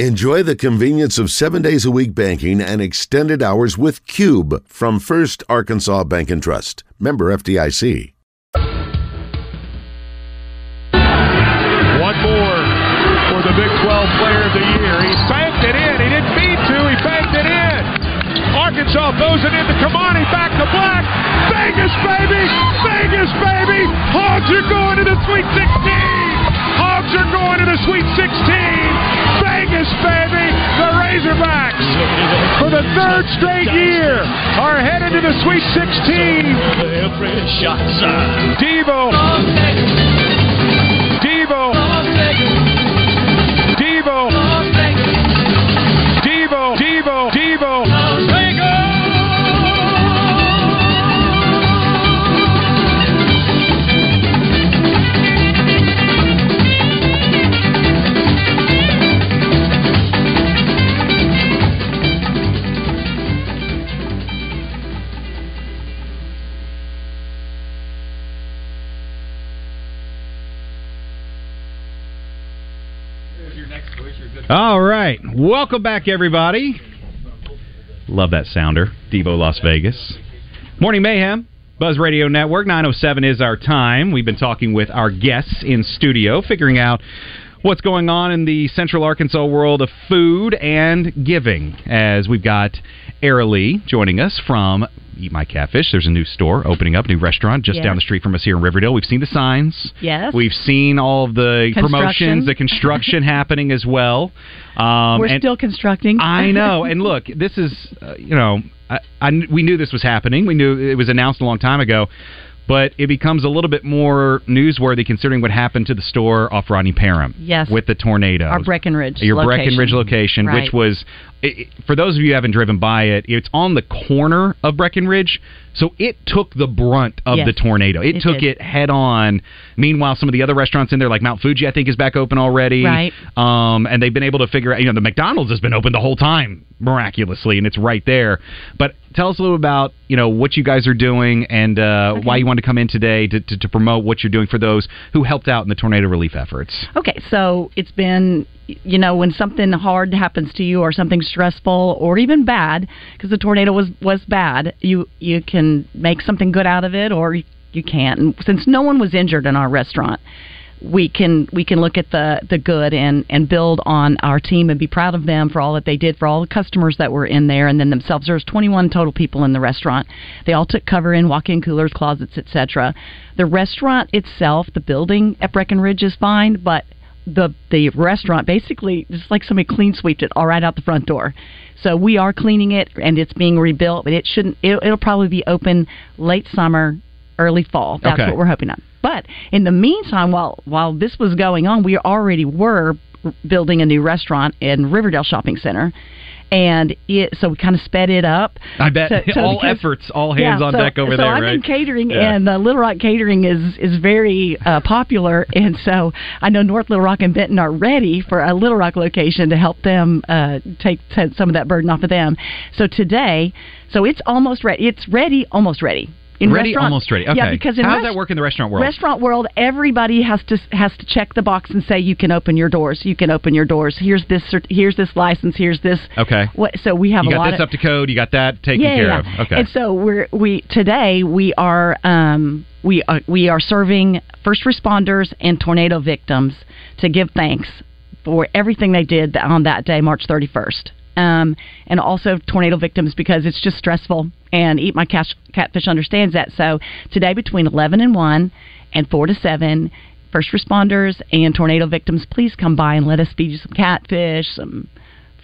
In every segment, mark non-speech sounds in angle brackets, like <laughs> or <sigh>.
Enjoy the convenience of seven days a week banking and extended hours with Cube from First Arkansas Bank and Trust. Member FDIC. One more for the Big 12 Player of the Year. He banked it in. He didn't mean to. He banked it in. Arkansas throws it into Kamani. Back to Black. Vegas, baby! Vegas, baby! Hogs are going to the Sweet 16! Hogs are going to the Sweet 16! Vegas, baby! The Razorbacks, for the third straight year, are headed to the Sweet 16. Devo. Devo. Devo. Devo. All right. Welcome back, everybody. Love that sounder. Devo Las Vegas. Morning Mayhem. Buzz Radio Network. 907 is our time. We've been talking with our guests in studio, figuring out what's going on in the Central Arkansas world of food and giving. As we've got Lee joining us from Eat My Catfish. There's a new store opening up, new restaurant just Yes. down the street from us here in Riverdale. We've seen the signs. Yes. We've seen all of the promotions, the construction <laughs> happening as well. Um, We're still constructing. I know. And <laughs> look, this is, uh, you know, I, I, we knew this was happening. We knew it was announced a long time ago. But it becomes a little bit more newsworthy considering what happened to the store off Rodney Parham. Yes. With the tornado. Our Breckenridge Your location. Breckenridge location, Right. which was, it, it- for those of you who haven't driven by it, it's on the corner of Breckenridge. So it took the brunt of Yes, the tornado. It, it took did. it head on. Meanwhile, some of the other restaurants in there, like Mount Fuji, I think is back open already. Right. Um, and they've been able to figure out, you know, the McDonald's has been open the whole time miraculously, and it's right there. But tell us a little about, you know, what you guys are doing and uh, why you wanted to come in today to, to, to promote what you're doing for those who helped out in the tornado relief efforts. Okay, so it's been, you know, when something hard happens to you, or something stressful, or even bad, because the tornado was was bad. You you can make something good out of it, or you, can't. And since no one was injured in our restaurant, we can we can look at the the good and and build on our team and be proud of them for all that they did for all the customers that were in there and then themselves. There's 21 total people in the restaurant. They all took cover in walk-in coolers, closets, etc. The restaurant itself, the building at Breckenridge is fine, but the the restaurant basically just like somebody clean sweeped it all right out the front door. So we are cleaning it and it's being rebuilt, but it shouldn't. It, it'll probably be open late summer, early fall. That's Okay. what we're hoping on. But in the meantime, while while this was going on, we already were building a new restaurant in Riverdale Shopping Center. And it, so we kind of sped it up. I bet So- so <laughs> all because- efforts, all hands yeah, on so- deck over so there, I'm right? in catering, Yeah. and uh, Little Rock Catering is is very uh, popular, and so I know North Little Rock and Benton are ready for a Little Rock location to help them uh, take some of that burden off of them. So today, so it's almost ready. It's ready, almost ready. In ready, almost ready. Okay. Yeah, because in how does that work in the restaurant world? Restaurant world, everybody has to has to check the box and say you can open your doors. You can open your doors. Here's this. cert- Here's this license. Here's this. Okay. What? So we have a lot. you a got lot this of up to code. You got that taken yeah, care yeah. of. Okay. And so we're we today we are um, we are, we are serving first responders and tornado victims to give thanks for everything they did on that day, March 31st. Um, and also tornado victims because it's just stressful. And Eat My Cash, Catfish understands that. So today between 11 and 1 and 4 to 7, first responders and tornado victims, please come by and let us feed you some catfish, some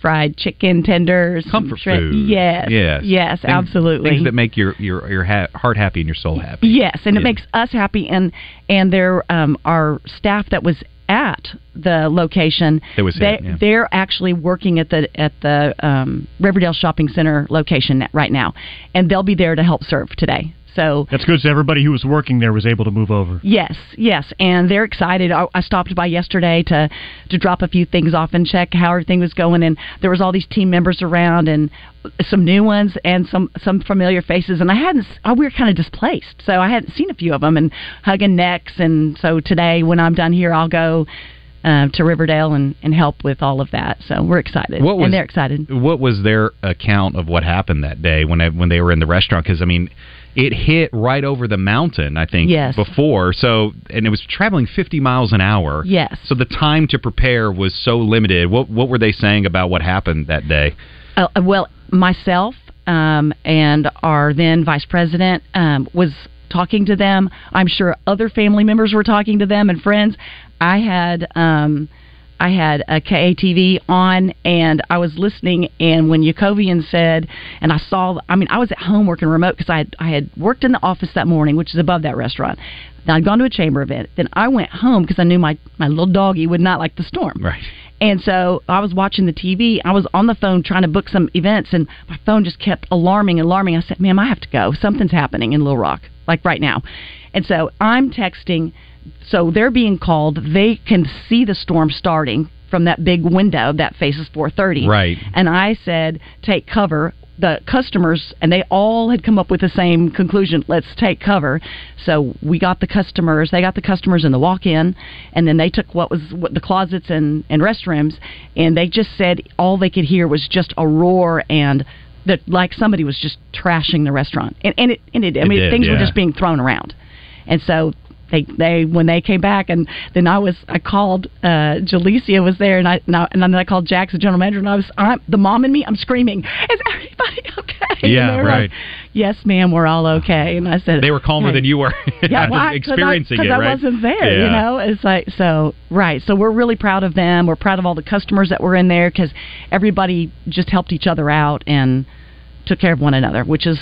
fried chicken tenders, Comfort shred- food. Yes, Yes. yes, Things- absolutely. Things that make your your your ha- heart happy and your soul happy. Yes, and it makes us happy, and and there um, our staff that was at the location. Was they, it, yeah. They're actually working at the at the um, Riverdale Shopping Center location right now, and they'll be there to help serve today. So That's good. So everybody who was working there was able to move over. Yes, yes, and they're excited. I, I stopped by yesterday to to drop a few things off and check how everything was going, and there was all these team members around and some new ones and some some familiar faces, and I hadn't. s- oh, We were kind of displaced, so I hadn't seen a few of them and hugging necks, and so today when I'm done here, I'll go um, to Riverdale and, and help with all of that. So we're excited, What was- and they're excited. What was their account of what happened that day when they, when they were in the restaurant? Because I mean, it hit right over the mountain. I think Yes. before. So and it was traveling 50 miles an hour. Yes. So the time to prepare was so limited. What what were they saying about what happened that day? Uh, well, myself um, and our then vice president um, was talking to them. I'm sure other family members were talking to them and friends. I had um, I had a KATV on and I was listening. And when Yakoubian said, and I saw, I mean, I was at home working remote because I had, I had worked in the office that morning, which is above that restaurant. Then I'd gone to a chamber event. Then I went home because I knew my my little doggy would not like the storm. Right. And so I was watching the TV. I was on the phone trying to book some events, and my phone just kept alarming alarming. I said, "Ma'am, I have to go. Something's happening in Little Rock, like right now." And so I'm texting. So they're being called. They can see the storm starting from that big window that faces 430. Right. And I said, "Take cover." The customers and they all had come up with the same conclusion. Let's take cover. So we got the customers. They got the customers in the walk-in, and then they took what was what the closets and and restrooms, and they just said all they could hear was just a roar and that like somebody was just trashing the restaurant. And and it and it. I It mean did, things were just being thrown around, and so. They, they when they came back and then I was I called uh Jalecia was there and I, and I and then I called Jax the general manager and I was I'm the mom and me I'm screaming is everybody <laughs> okay Yeah, and they were right. like, yes ma'am we're all okay and I said They were calmer "Hey." than you were <laughs> yeah, well, I- I- experiencing 'cause it, I wasn't there, Yeah. you know. It's like so, right. So we're really proud of them. We're proud of all the customers that were in there because everybody just helped each other out and took care of one another, which is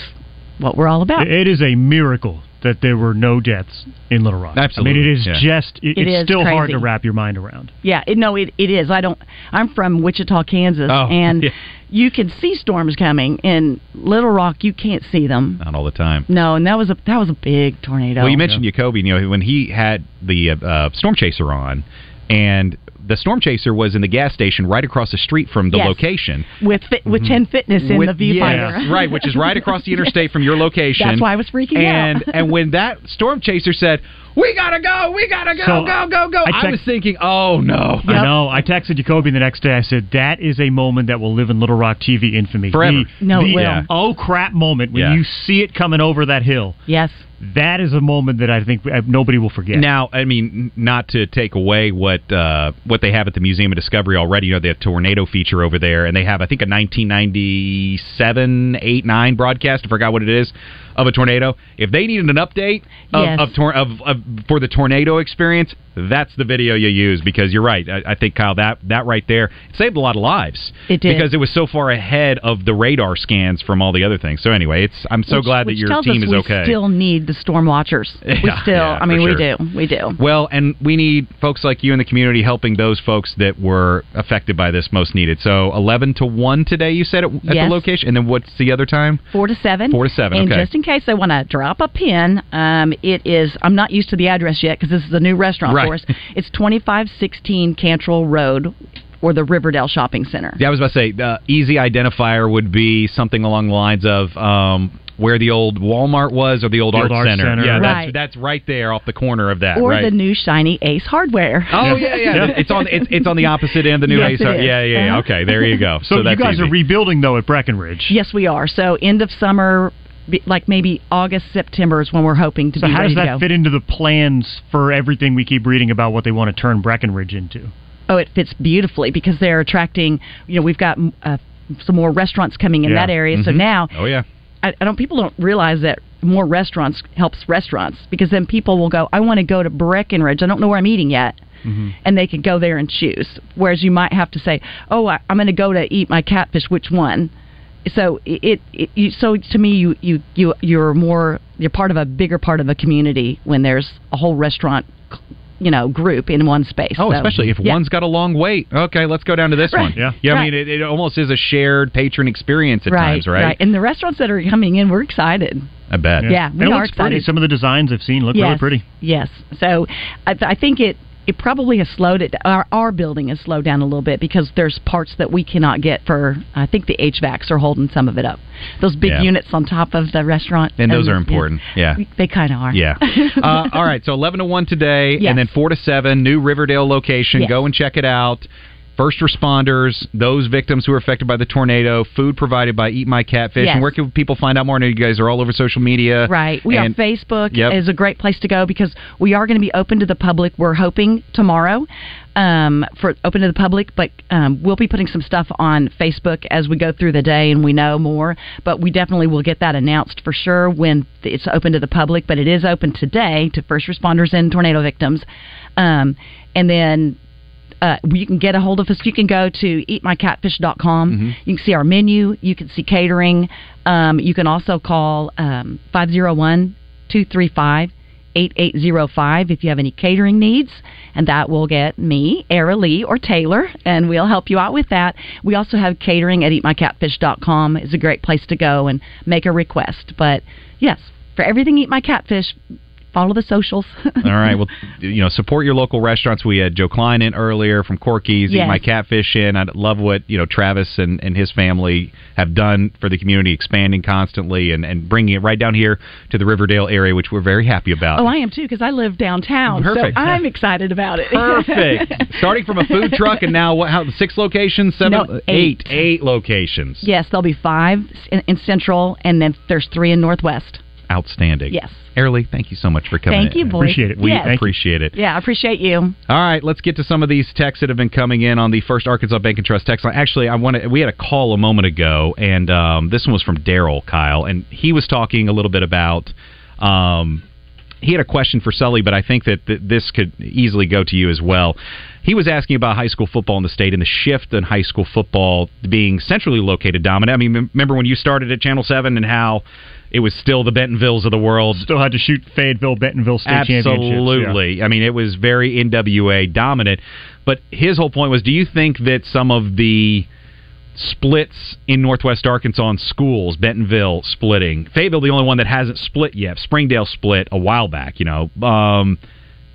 what we're all about. It is a miracle that there were no deaths in Little Rock. Absolutely, I mean, it is yeah. just, it, It it's is still hard to wrap your mind around. yeah, it, no, it it is. I don't. I'm from Wichita, Kansas, Oh, <laughs> and yeah. you can see storms coming. In Little Rock, you can't see them. Not all the time. No, and that was a that was a big tornado. Well, you mentioned Jacoby. You know, when he had the uh, uh, storm chaser on, and the storm chaser was in the gas station right across the street from the Yes. location. with fit, with mm-hmm. ten fitness in With- the viewfinder. yes, right, which is right across the <laughs> interstate from your location. That's why I was freaking and, out. and when that storm chaser said, "We gotta go, we gotta go, So, go, go, go," I I, was thinking, "Oh no." I know. I texted Jacoby the next day. I said that is a moment that will live in Little Rock TV infamy. Forever. The, No, it the, will. Yeah. Oh crap! Moment when Yeah. you see it coming over that hill. yes. That is a moment that I think uh, nobody will forget. Now, I mean, not to take away what uh, what they have at the Museum of Discovery already. You know, they have tornado feature over there, and they have, I think, a 1997, 8, 9 broadcast. I forgot what it is of a tornado. If they needed an update of, Yes. of, tor- of, of for the tornado experience, that's the video you use because you're right. I, I think Kyle that that right there saved a lot of lives. It did. because it was so far ahead of the radar scans from all the other things. So anyway, it's I'm so Which- glad that your team is we okay. Still need the storm watchers. <laughs> we Yeah, still. yeah, I mean, for we do. We do. Well, and we need folks like you in the community helping those folks that were affected by this most needed. So 11 to 1 today, you said at, at the location? And then what's the other time? Four to seven. Four to seven, And okay. just in case they want to drop a pin, um, it is. I'm not used to the address yet because this is a new restaurant Right. for us. <laughs> It's 2516 Cantrell Road, or the Riverdale Shopping Center. Yeah, I was about to say, the easy identifier would be something along the lines of um, where the old Walmart was or the old, The Art, old Art Center. Center. Yeah, Right. that's, that's right there off the corner of that. Or right. the new shiny Ace Hardware. <laughs> Oh yeah, yeah. It's on it's, it's on the opposite end. The new <laughs> Yes, Ace. it Yeah, yeah, yeah. Uh-huh. Okay, there you go. So, you that's guys easy. are rebuilding though at Breckenridge. Yes, we are. So end of summer, be- like maybe August, September is when we're hoping to So be how ready does that fit into the plans for everything we keep reading about what they want to turn Breckenridge into? Oh, it fits beautifully because they're attracting. You know, we've got mm, uh, some more restaurants coming in Yeah. that area. So Mhm. now, Oh yeah. I, I don't. People don't realize that more restaurants helps restaurants because then people will go. I want to go to Breckenridge. I don't know where I'm eating yet. Mm-hmm. And they can go there and choose. Whereas you might have to say, "Oh, I, I'm going to go to eat my catfish. Which one?" So it, it you, so to me, you you you you're more you're part of a bigger part of a community when there's a whole restaurant, you know, group in one space. Oh, So, especially if yeah. one's got a long wait. Okay, let's go down to this Right. one. Yeah. Yeah, I mean, it, it almost is a shared patron experience at right, times, right? Right. And the restaurants that are coming in, we're excited. I bet. Yeah, we it are looks pretty. excited. Some of the designs I've seen look yes, really pretty. Yes. So I, th- I think it it probably has slowed it. Our, our building has slowed down a little bit because there's parts that we cannot get for. I think the HVACs are holding some of it up. Those big Yeah. units on top of the restaurant, And those are important, yeah. they kind of are. Yeah. <laughs> Uh, all right. So 11 to 1 today, Yes. and then 4 to 7, new Riverdale location. Yes. Go and check it out. First responders, those victims who were affected by the tornado, food provided by Eat My Catfish. Yes. And where can people find out more? I know you guys are all over social media. Right. We and, Facebook Yep. is a great place to go because we are going to be open to the public. We're hoping tomorrow um, for open to the public, but um, we'll be putting some stuff on Facebook as we go through the day and we know more. But we definitely will get that announced for sure when it's open to the public. But it is open today to first responders and tornado victims. Um, and then uh, you can get a hold of us. You can go to eatmycatfish.com. Mm-hmm. You can see our menu. You can see catering. Um, you can also call um, 501 235 8805 if you have any catering needs. And that will get me, Era Lee, or Taylor, and we'll help you out with that. We also have catering at eatmycatfish.com. is a great place to go and make a request. But yes, for everything Eat My Catfish, follow the socials. <laughs> All right. Well, you know, support your local restaurants. We had Joe Klein in earlier from Corky's. Yes. My Catfish in. I love what you know Travis and, and his family have done for the community, expanding constantly and, and bringing it right down here to the Riverdale area, which we're very happy about. Oh, I am too because I live downtown, Perfect. so I'm excited about it. Perfect. <laughs> Starting from a food truck and now what? How six locations? Seven? No, eight. Eight locations. yes, there'll be five in, in Central, and then there's three in Northwest. Outstanding. Yes. Airly, thank you so much for coming. Thank you, in. boy. Appreciate it. We Yes. appreciate it. Yeah, I appreciate you. All right, let's get to some of these texts that have been coming in on the first Arkansas Bank and Trust text line. Actually, I wanted we had a call a moment ago, and um, this one was from Daryl Kyle, and he was talking a little bit about. Um, he had a question for Sully, but I think that th- this could easily go to you as well. He was asking about high school football in the state and the shift in high school football being centrally located dominant. I mean, mem- remember when you started at Channel Seven and how it was still the Bentonvilles of the world Still had to shoot Fayetteville, Bentonville State championships. yeah. Absolutely. I mean, it was very NWA dominant. But his whole point was do you think that some of the splits in Northwest Arkansas in schools, Bentonville splitting, Fayetteville, the only one that hasn't split yet, Springdale split a while back, you know. Um,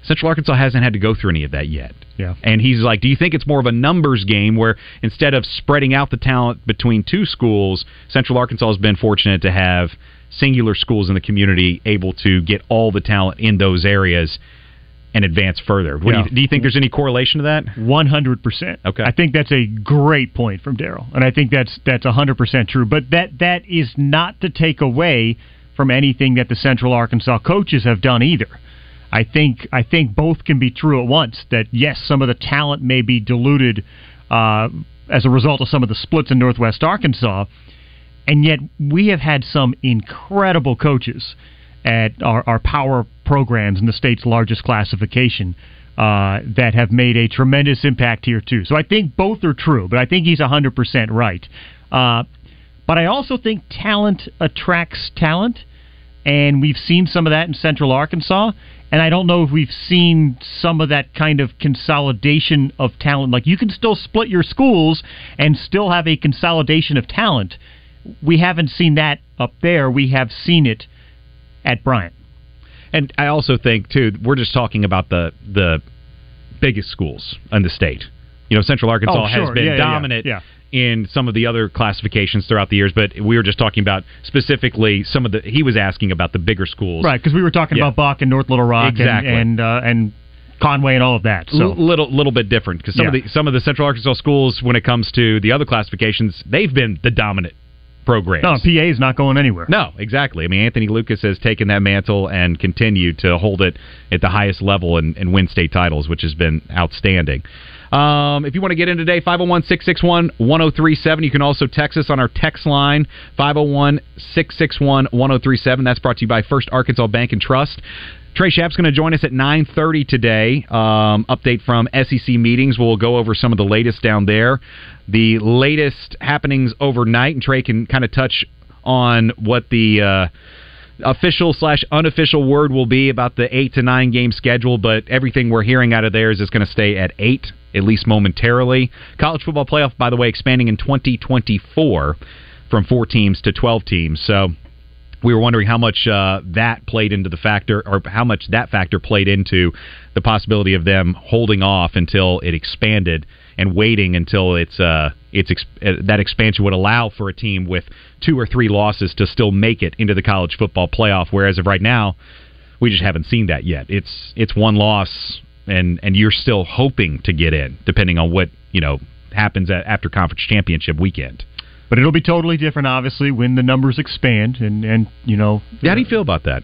Central Arkansas hasn't had to go through any of that yet. Yeah. And he's like, do you think it's more of a numbers game where instead of spreading out the talent between two schools, Central Arkansas has been fortunate to have singular schools in the community able to get all the talent in those areas and advance further. What do, you, do you think there's any correlation to that? One hundred percent. Okay. I think that's a great point from Daryl, and I think that's that's hundred percent true. But that that is not to take away from anything that the Central Arkansas coaches have done either. I think I think both can be true at once. That yes, some of the talent may be diluted uh, as a result of some of the splits in Northwest Arkansas, and yet we have had some incredible coaches at our, our power programs in the state's largest classification uh, that have made a tremendous impact here too. So I think both are true, but I think he's hundred percent right. Uh, but I also think talent attracts talent, and we've seen some of that in Central Arkansas. And I don't know if we've seen some of that kind of consolidation of talent. Like you can still split your schools and still have a consolidation of talent. We haven't seen that up there. We have seen it at Bryant. And I also think too, we're just talking about the the biggest schools in the state. You know, Central Arkansas Oh, sure. has been Yeah, yeah, dominant yeah. in some of the other classifications throughout the years, but we were just talking about specifically some of the. He was asking about the bigger schools, Right, because we were talking Yeah. about Bach and North Little Rock Exactly. and and, uh, and Conway and all of that. So L- little little bit different because some of the some of the Central Arkansas schools, when it comes to the other classifications, they've been the dominant programs. no, PA is not going anywhere. No, exactly. I mean, Anthony Lucas has taken that mantle and continued to hold it at the highest level and, and win state titles, which has been outstanding. Um, if you want to get in today, 501 661 1037. You can also text us on our text line, 501 661 1037. That's brought to you by First Arkansas Bank and Trust. Trey Schaap's going to join us at 9.30 today. Um, update from SEC meetings. We'll go over some of the latest down there. The latest happenings overnight, and Trey can kind of touch on what the uh, official slash unofficial word will be about the eight to nine game schedule. But everything we're hearing out of there is it's going to stay at eight, at least momentarily. College football playoff, by the way, expanding in 2024 from four teams to 12 teams. So we were wondering how much uh, that played into the factor, or how much that factor played into the possibility of them holding off until it expanded and waiting until it's uh, it's ex- uh, that expansion would allow for a team with two or three losses to still make it into the college football playoff. Whereas of right now, we just haven't seen that yet. It's it's one loss, and and you're still hoping to get in, depending on what you know happens after conference championship weekend. But it'll be totally different, obviously, when the numbers expand, and and you know. How do you feel about that?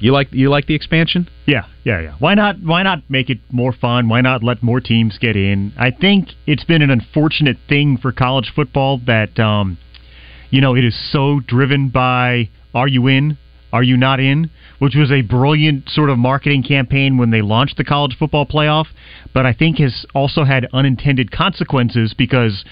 You like you like the expansion? Yeah, yeah, yeah. Why not? Why not make it more fun? Why not let more teams get in? I think it's been an unfortunate thing for college football that, um, you know, it is so driven by are you in, are you not in, which was a brilliant sort of marketing campaign when they launched the college football playoff, but I think has also had unintended consequences because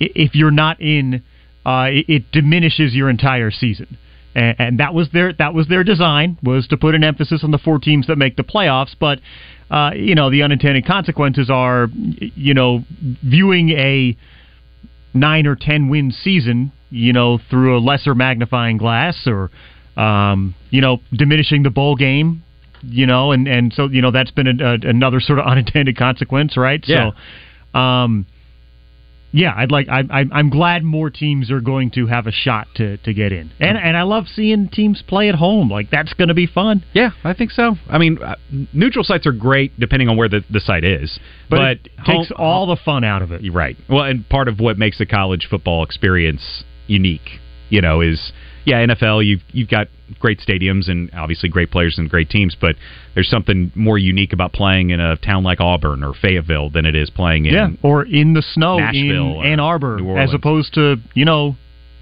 if you're not in, uh, it, diminishes your entire season and, and that was their that was their design was to put an emphasis on the four teams that make the playoffs. But uh, you know the unintended consequences are you know viewing a nine or ten win season you know through a lesser magnifying glass or um, you know diminishing the bowl game you know and and so you know that's been a, a, another sort of <laughs> unintended consequence right yeah. so um yeah, I'd like. I, I, I'm glad more teams are going to have a shot to, to get in, and and I love seeing teams play at home. Like that's going to be fun. Yeah, I think so. I mean, uh, neutral sites are great depending on where the, the site is, but, but it takes all the fun out of it. Right. Well, and part of what makes the college football experience unique, you know, is yeah, NFL. You've you've got great stadiums and obviously great players and great teams, but there's something more unique about playing in a town like Auburn or Fayetteville than it is playing in yeah, or in the snow Nashville in Ann Arbor, as opposed to you know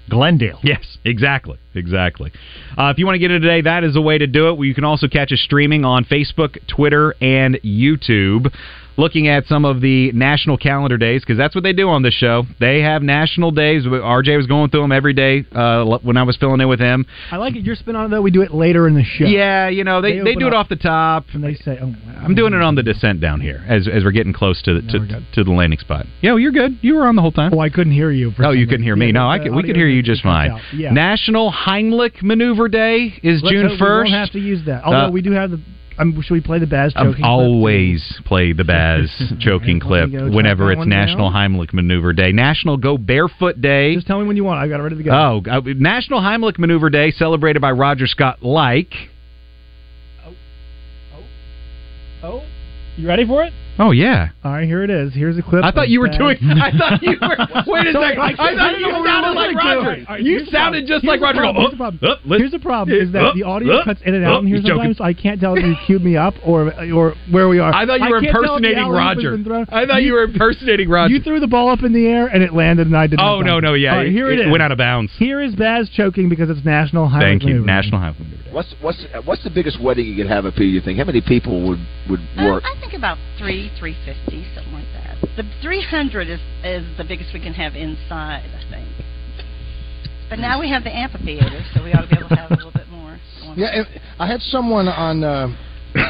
Glendale. Yes, exactly, exactly. Uh, if you want to get it today, that is a way to do it. You can also catch us streaming on Facebook, Twitter, and YouTube looking at some of the national calendar days because that's what they do on this show. They have national days. RJ was going through them every day uh, when I was filling in with him. I like it. Your spin on it though. We do it later in the show. Yeah, you know they, they, they do it off the top. And they say, "Oh, I'm doing it on the descent down here as as we're getting close to the, to, to the landing spot." Yeah, you're good. You were on the whole time. Oh, I couldn't hear you. oh, you couldn't hear me. Yeah, no, I could, we could hear you just fine. Yeah. National Heimlich Maneuver Day is Let's June first. We don't have to use that. Although uh, we do have the um, should we play the Baz choking? Clip? Always play the <laughs> Baz choking clip whenever it's National down. Heimlich Maneuver Day. National Go Barefoot Day. Just tell me when you want. I got it ready to go. Oh, uh, National Heimlich Maneuver Day, celebrated by Roger Scott like. Oh, oh, oh! You ready for it? Oh yeah. All right, here it is. Here's a clip. I thought you were doing. I thought you were. <laughs> Wait a second. I, I thought you sounded like Roger. Right, you sounded just like Roger. Here's the problem. Uh, here's the problem is that uh, the audio uh, cuts in and out in here sometimes. So I can't tell if you queued me up or or where we are. I thought you were impersonating Roger. I thought you were impersonating Roger. You threw the ball up in the air and it landed, and I did. Not. Oh no no yeah. Here it is. Went out of bounds. Here is Baz choking because it's National High Thank you. National High Maneuver. What's what's what's the biggest wedding you could have up here? You think how many people would would work? I think about three three fifty something like that. The 300 is is the biggest we can have inside, I think. But now we have the amphitheater, so we ought to be able to have a little bit more. Yeah, I had someone on. Uh,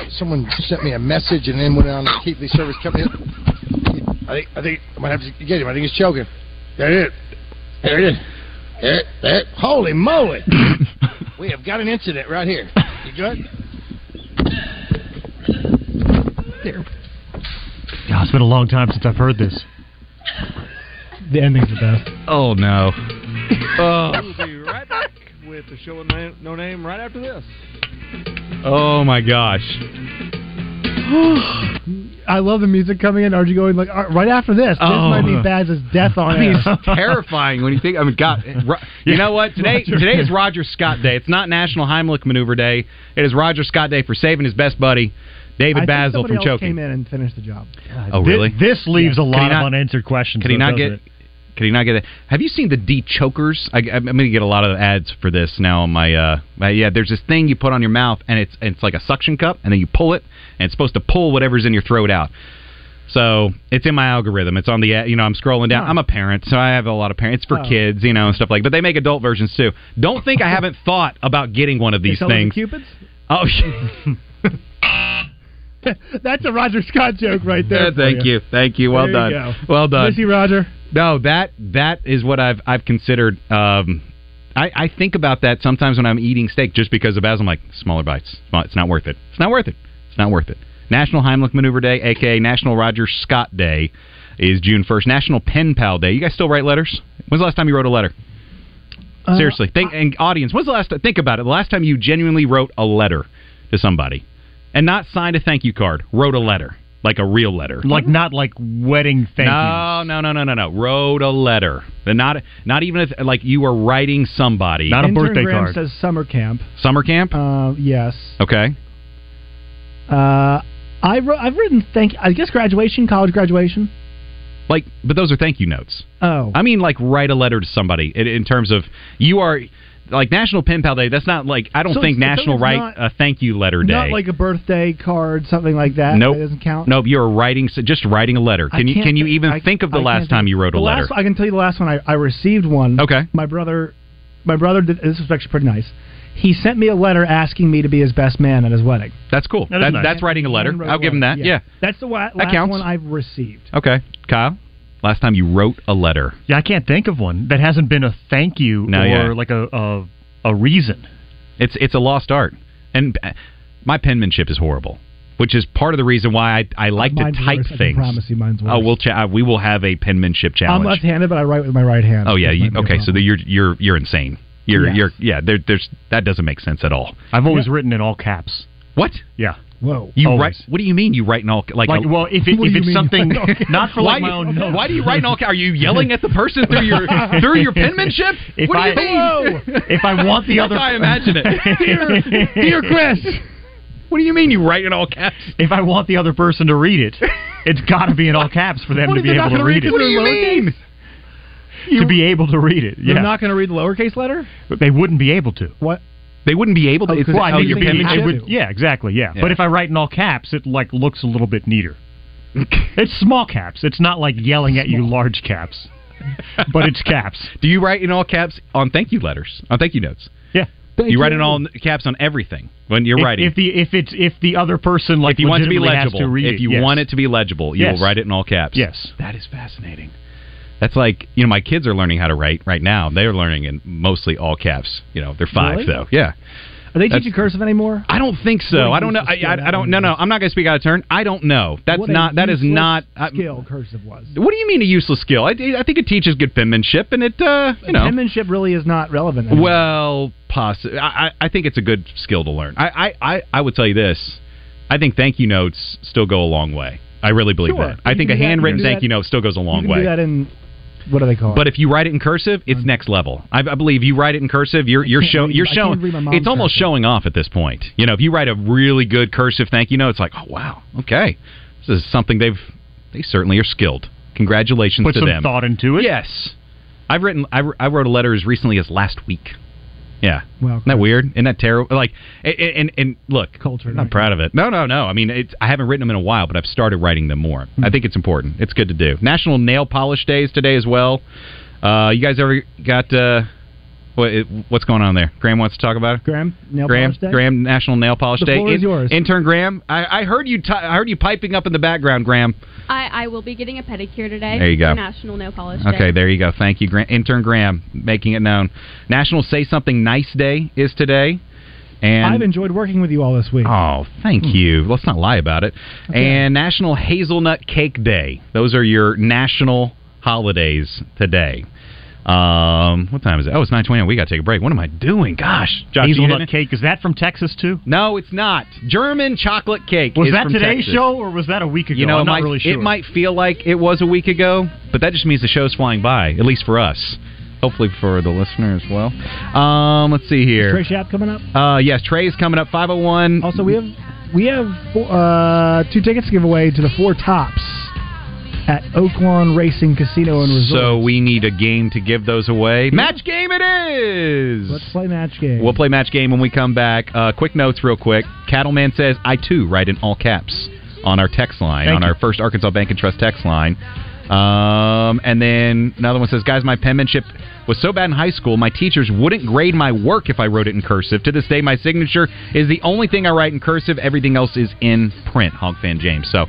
someone sent me a message and then went on the Keithley Service Company. I think I think I might have to get him. I think he's choking. There it is. There it is. There, there. Holy moly! <laughs> we have got an incident right here. You good? There. God, it's been a long time since I've heard this. The ending's the best. Oh no. <laughs> oh. We'll be right back with the show with no name right after this. Oh my gosh. <gasps> I love the music coming in. Are you going like uh, right after this? This oh. might be Baz's death <laughs> on I mean, it's terrifying when you think. I mean, God, you know what? Today, today is Roger Scott Day. It's not National Heimlich Maneuver Day. It is Roger Scott Day for saving his best buddy David I Bazzel from choking. came in and finished the job. God, oh, really? This, this leaves yeah. a lot of unanswered questions. Could he not get? It? Could he not get it? Have you seen the Dechokers? I, am going to get a lot of ads for this now on my. Uh, my, yeah, there's this thing you put on your mouth, and it's it's like a suction cup, and then you pull it, and it's supposed to pull whatever's in your throat out. So it's in my algorithm. It's on the you know I'm scrolling down. I'm a parent, so I have a lot of parents. It's for oh. kids, you know, and stuff like. That. But they make adult versions too. Don't think I haven't <laughs> thought about getting one of these things. Cupids. Oh. <laughs> <laughs> <laughs> That's a Roger Scott joke right there. Yeah, thank you. you. thank you. Well there done. You well done. Missy Roger. No, that that is what I've I've considered. Um, I, I think about that sometimes when I'm eating steak, just because of as I'm like smaller bites. It's not worth it. It's not worth it. It's not worth it. National Heimlich Maneuver Day, aka National Roger Scott Day, is June first. National Pen Pal Day. You guys still write letters? When's the last time you wrote a letter? Uh, Seriously, think and audience. When's the last? Think about it. The last time you genuinely wrote a letter to somebody, and not signed a thank you card, wrote a letter like a real letter, Like not like wedding thank no, no, no, no, no, no. Wrote a letter. And not not even if, like you were writing somebody. Not a Intern birthday Graham card. says summer camp. Summer camp. Uh, yes. Okay. Uh, I've wr- I've written thank. I guess graduation, college graduation. Like, but those are thank you notes. Oh, I mean, like write a letter to somebody in, in terms of you are like National Pen Pal Day. That's not like I don't So think National it's Write not- a Thank You Letter Day. not like a birthday card, something like that. Nope. That doesn't count. Nope, you're writing so just writing a letter. I Can you can't you even I- think of the I last time you wrote a letter? Last, I can tell you the last one I, I received one. Okay. My brother, my brother. Did, this was actually pretty nice. He sent me a letter asking me to be his best man at his wedding. That's cool. That is That- nice. That's writing a letter. I'll give him that. letter, Yeah. That's the wa- last counts. one I've received. Okay. Kyle, last time you wrote a letter. Yeah, I can't think of one that hasn't been a thank you No, or yeah. like a, a a reason. It's it's a lost art, and uh, my penmanship is horrible, which is part of the reason why I, I like to type worse, I things. promise you mine's worse. Oh, we'll cha- uh, we will have a penmanship challenge. I'm left-handed, but I write with my right hand. oh yeah, you, might be a okay. So the, you're you're you're insane. You're Yes. you're yeah. There, there's that doesn't make sense at all. I've always written in all caps. What Yeah. Whoa. you Always. write? What do you mean you write in all like? Like, a- well, if, it, <laughs> if it's something <laughs> not for why, like my own notes. <laughs> why do you write in all? ca- Are you yelling at the person through your through your penmanship? If what do I- you mean? Whoa. If I want the other- how I imagine it. dear, dear Chris, what do you mean you write in all caps? If I want the other person to read it, it's got to be in all caps for them What to be able to read read it. it? What do you Lowercase? mean? to be able to read it, yeah. You're not going to read the lowercase letter. But they wouldn't be able to. What? They wouldn't be able to. Oh, it's 'cause Well, I oh, mean, your it'd penmanship. would- yeah, exactly, yeah. Yeah. But if I write in all caps, it like looks a little bit neater. <laughs> it's small caps. It's not like yelling at you large caps, but it's caps. <laughs> Do you write in all caps on thank you letters, on thank you notes? Yeah. you write in all caps on everything when you're if, writing. If the if it's if the other person like if you want it to be legitimately has legible, to read if you yes. want it to be legible, you Yes. will write it in all caps. Yes. that is fascinating. That's like you know my kids are learning how to write right now. They're learning in mostly all caps. You know they're five Really? though. Yeah. Are they That's- teaching cursive anymore? I don't think so. I don't know. I, I, I, don't. No, no. I'm not going to speak out of turn. I don't know. That's What not. That is not. I, skill cursive was. what do you mean a useless skill? I, I think it teaches good penmanship, and it. Uh, you know. Penmanship really is not relevant. anymore. Well, possibly. I, I I think it's a good skill to learn. I, I, I, I would tell you this. I think thank you notes still go a long way. I really believe Sure. that. I think a handwritten you can do thank you note still goes a long you way. do that in what do they call it? But if you write it in cursive, it's next level. I, I believe you write it in cursive, you're you're <laughs> showing you're showing. read my It's almost cursive. showing off at this point. You know, if you write a really good cursive thank you note, it's like, oh wow, okay, this is something they've they certainly are skilled. Congratulations put to some them. thought into it. Yes, I've written. I, I wrote a letter as recently as last week. Yeah, Well, isn't that weird? Isn't that terrible? Like, and and, and look, Culture, I'm not right? proud of it. No, no, no. I mean, it's I haven't written them in a while, but I've started writing them more. Hmm. I think it's important. It's good to do. National Nail Polish Day is today as well. Uh, you guys ever got uh, what, what's going on there? Graham wants to talk about it. Graham, nail Graham, polish day? Graham, National Nail Polish The Day. floor is yours. Intern Graham, I, I heard you. T- I heard you piping up in the background, Graham. I, I will be getting a pedicure today. There you go. National Nail Polish Day. Okay, there you go. Thank you, Gra- intern Graham, making it known. National Say Something Nice Day is today, and I've enjoyed working with you all this week. oh, thank Hmm. you. Let's not lie about it. And National Hazelnut Cake Day. Those are your national holidays today. Um, what time is it? Oh, it's nine twenty. We got to take a break. What am I doing? Gosh, Josh, Hazelnut cake is that from Texas too? No, it's not. German chocolate cake. Was is that today's Texas. show or was that a week ago? You know, I'm it not might, really sure. it might feel like it was a week ago, but that just means the show's flying by, at least for us. Hopefully for the listener as well. Um, let's see Is here. Trey Schaap coming up? Uh, yes, Trey's coming up. 501. Also, we have we have uh, two tickets to give away to the Four Tops at Oaklawn Racing Casino and Resort. So we need a game to give those away. Match game it is! let's play match game. We'll play match game when we come back. Uh, quick notes, real quick. Cattleman says, I too write in all caps on our text line, Thank on you. our first Arkansas Bank and Trust text line. Um, and then another one says, Guys, my penmanship was so bad in high school, my teachers wouldn't grade my work if I wrote it in cursive. To this day, my signature is the only thing I write in cursive. Everything else is in print. Hog fan James. So,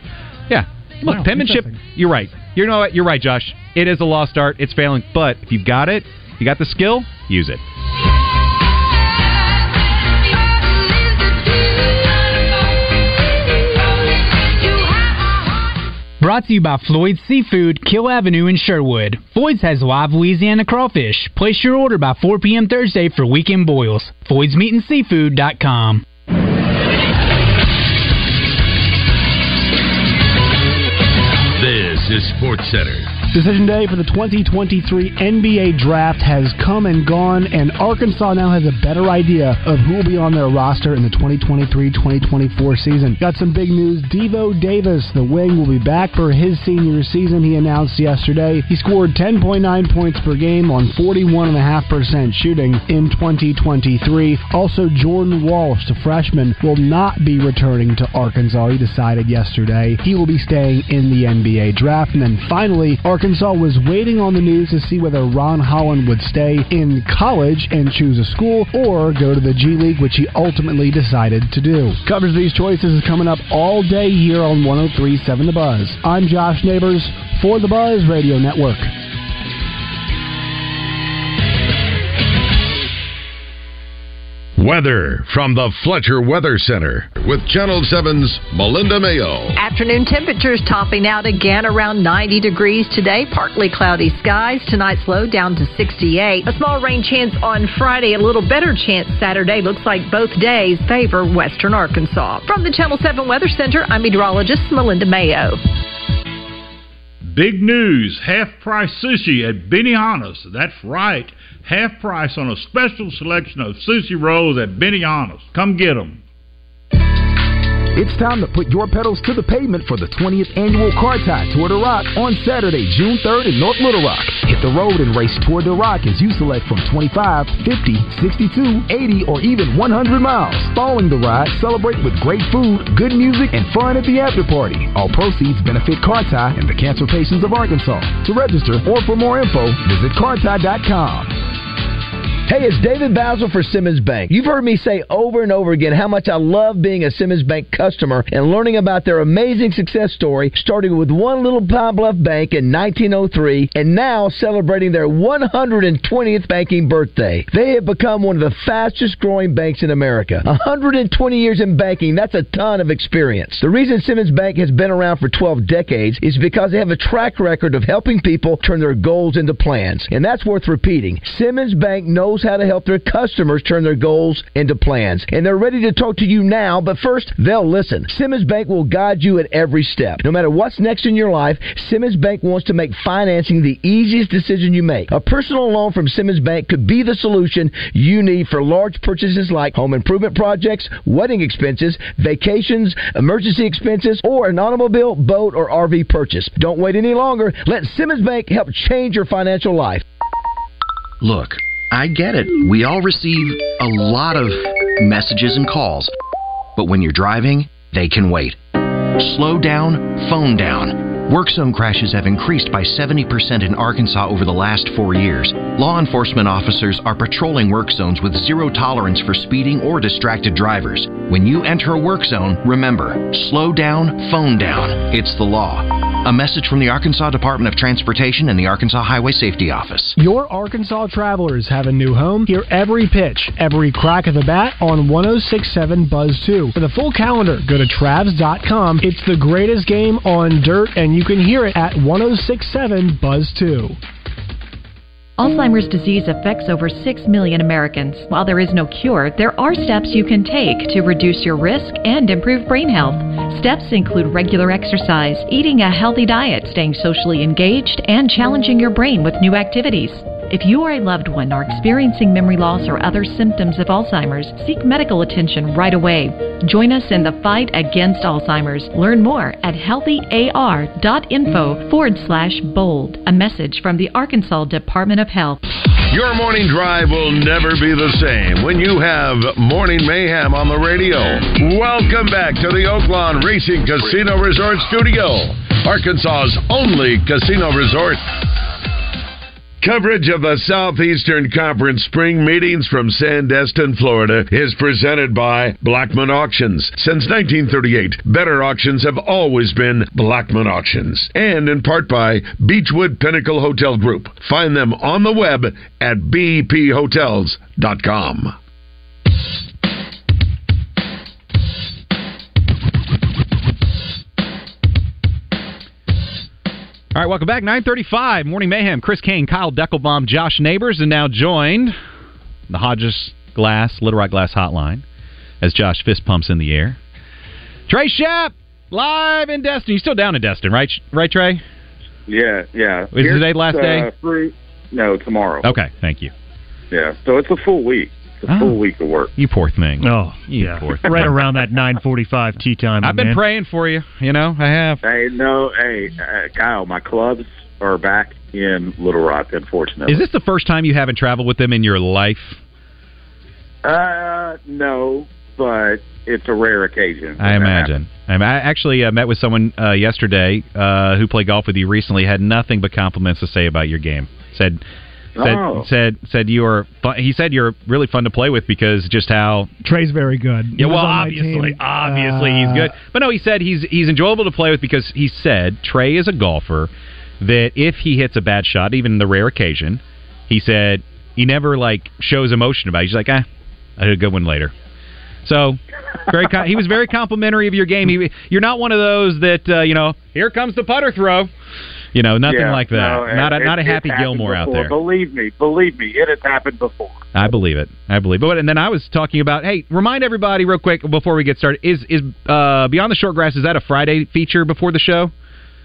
yeah. Look, wow, penmanship. You're right. You know what? You're right, Josh. It is a lost art. It's failing. But if you've got it, you got the skill. Use it. Brought to you by Floyd's Seafood, Kiehl Avenue in Sherwood. Floyd's has live Louisiana crawfish. Place your order by 4 p.m. Thursday for weekend boils. FloydsMeatandSeafood.com. Is Sports Center. Decision day for the 2023 NBA draft has come and gone, and Arkansas now has a better idea of who will be on their roster in the 2023-2024 season. Got some big news. Devo Davis, the wing, will be back for his senior season. He announced yesterday he scored 10.9 points per game on 41.5% shooting in 2023. Also, Jordan Walsh, the freshman, will not be returning to Arkansas. He decided yesterday he will be staying in the NBA draft. And then finally, Arkansas was waiting on the news to see whether Ron Holland would stay in college and choose a school or go to the G League, which he ultimately decided to do. Coverage of these choices is coming up all day here on 1037 The Buzz. I'm Josh Neighbors for The Buzz Radio Network. Weather from the Fletcher Weather Center with Channel 7's Melinda Mayo. Afternoon temperatures topping out again around 90 degrees today. Partly cloudy skies. Tonight's low down to 68. A small rain chance on Friday. A little better chance Saturday. Looks like both days favor western Arkansas. From the Channel 7 Weather Center, I'm meteorologist Melinda Mayo. Big news half price sushi at Benihana's. That's right. Half price on a special selection of sushi rolls at Benihana's. Come get them. It's time to put your pedals to the pavement for the 20th annual CARTI Tour de Rock on Saturday, June 3rd in North Little Rock. Hit the road and race Tour de Rock as you select from 25, 50, 62, 80, or even 100 miles. Following the ride, celebrate with great food, good music, and fun at the after party. All proceeds benefit CARTI and the cancer patients of Arkansas. To register or for more info, visit carti.com. Hey, it's David Bazzel for Simmons Bank. You've heard me say over and over again how much I love being a Simmons Bank customer and learning about their amazing success story, starting with one little Pine Bluff bank in 1903 and now celebrating their 120th banking birthday. They have become one of the fastest growing banks in America. 120 years in banking, that's a ton of experience. The reason Simmons Bank has been around for 12 decades is because they have a track record of helping people turn their goals into plans. And that's worth repeating. Simmons Bank knows knows how to help their customers turn their goals into plans. And they're ready to talk to you now, but first, they'll listen. Simmons Bank will guide you at every step. No matter what's next in your life, Simmons Bank wants to make financing the easiest decision you make. A personal loan from Simmons Bank could be the solution you need for large purchases like home improvement projects, wedding expenses, vacations, emergency expenses, or an automobile, boat, or RV purchase. Don't wait any longer. Let Simmons Bank help change your financial life. Look. I get it. We all receive a lot of messages and calls. But when you're driving, they can wait. Slow down, phone down. Work zone crashes have increased by 70% in Arkansas over the last four years. Law enforcement officers are patrolling work zones with zero tolerance for speeding or distracted drivers. When you enter a work zone, remember slow down, phone down. It's the law. A message from the Arkansas Department of Transportation and the Arkansas Highway Safety Office. Your Arkansas travelers have a new home. Hear every pitch, every crack of the bat on 1067 Buzz 2. For the full calendar, go to Travs.com. It's the greatest game on dirt, and you can hear it at 1067 Buzz 2. Alzheimer's disease affects over 6 million Americans. While there is no cure, there are steps you can take to reduce your risk and improve brain health. Steps include regular exercise, eating a healthy diet, staying socially engaged, and challenging your brain with new activities. If you or a loved one are experiencing memory loss or other symptoms of Alzheimer's, seek medical attention right away. Join us in the fight against Alzheimer's. Learn more at healthyar.info forward slash bold. A message from the Arkansas Department of Health. Your morning drive will never be the same when you have Morning Mayhem on the radio. Welcome back to the Oaklawn Racing Casino Resort Studio, Arkansas's only casino resort. Coverage of the Southeastern Conference spring meetings from Sandestin, Florida is presented by Blackmon Auctions. Since 1938, better auctions have always been Blackmon Auctions. And in part by Beechwood Pinnacle Hotel Group. Find them on the web at bphotels.com. All right, welcome back. 935, Morning Mayhem. Chris Kane, Kyle Deckelbaum, Josh Neighbors, and now joined the Hodges Glass, Little Rock Glass Hotline as Josh fist pumps in the air. Trey Schaap, live in Destin. You're still down in Destin, right? Right, Trey? Yeah, yeah. Is today the last day? Uh, free, no, tomorrow. Okay, thank you. Yeah, so it's a full week. It's a Oh. full week of work. You poor thing. Oh, you yeah. poor thing. right around that 9:45 tea time. I've been man. praying for you. You know, I have. Hey, no, hey, uh, Kyle, my clubs are back in Little Rock, unfortunately. Is this the first time you haven't traveled with them in your life? Uh, no, but it's a rare occasion. I imagine. I, mean, I actually uh, met with someone uh, yesterday uh, who played golf with you recently. Had nothing but compliments to say about your game. Said. Said, Oh. said said you are fun, he said you're really fun to play with because just how Trey's very good. He yeah well obviously obviously Uh, he's good. But no he said he's he's enjoyable to play with because he said Trey is a golfer that if he hits a bad shot even the rare occasion he said he never like shows emotion about it. He's like ah I had a good one later. So very com- he was very complimentary of your game. He, you're not one of those that uh, you know here comes the putter throw you know nothing Yeah, like that no, not a, it- not a Happy Gilmore out there Believe me, believe me, it has happened before. I believe it. I believe it. And then I was talking about, hey, remind everybody real quick before we get started. Is is uh, Beyond the Short Grass is that a Friday feature before the show?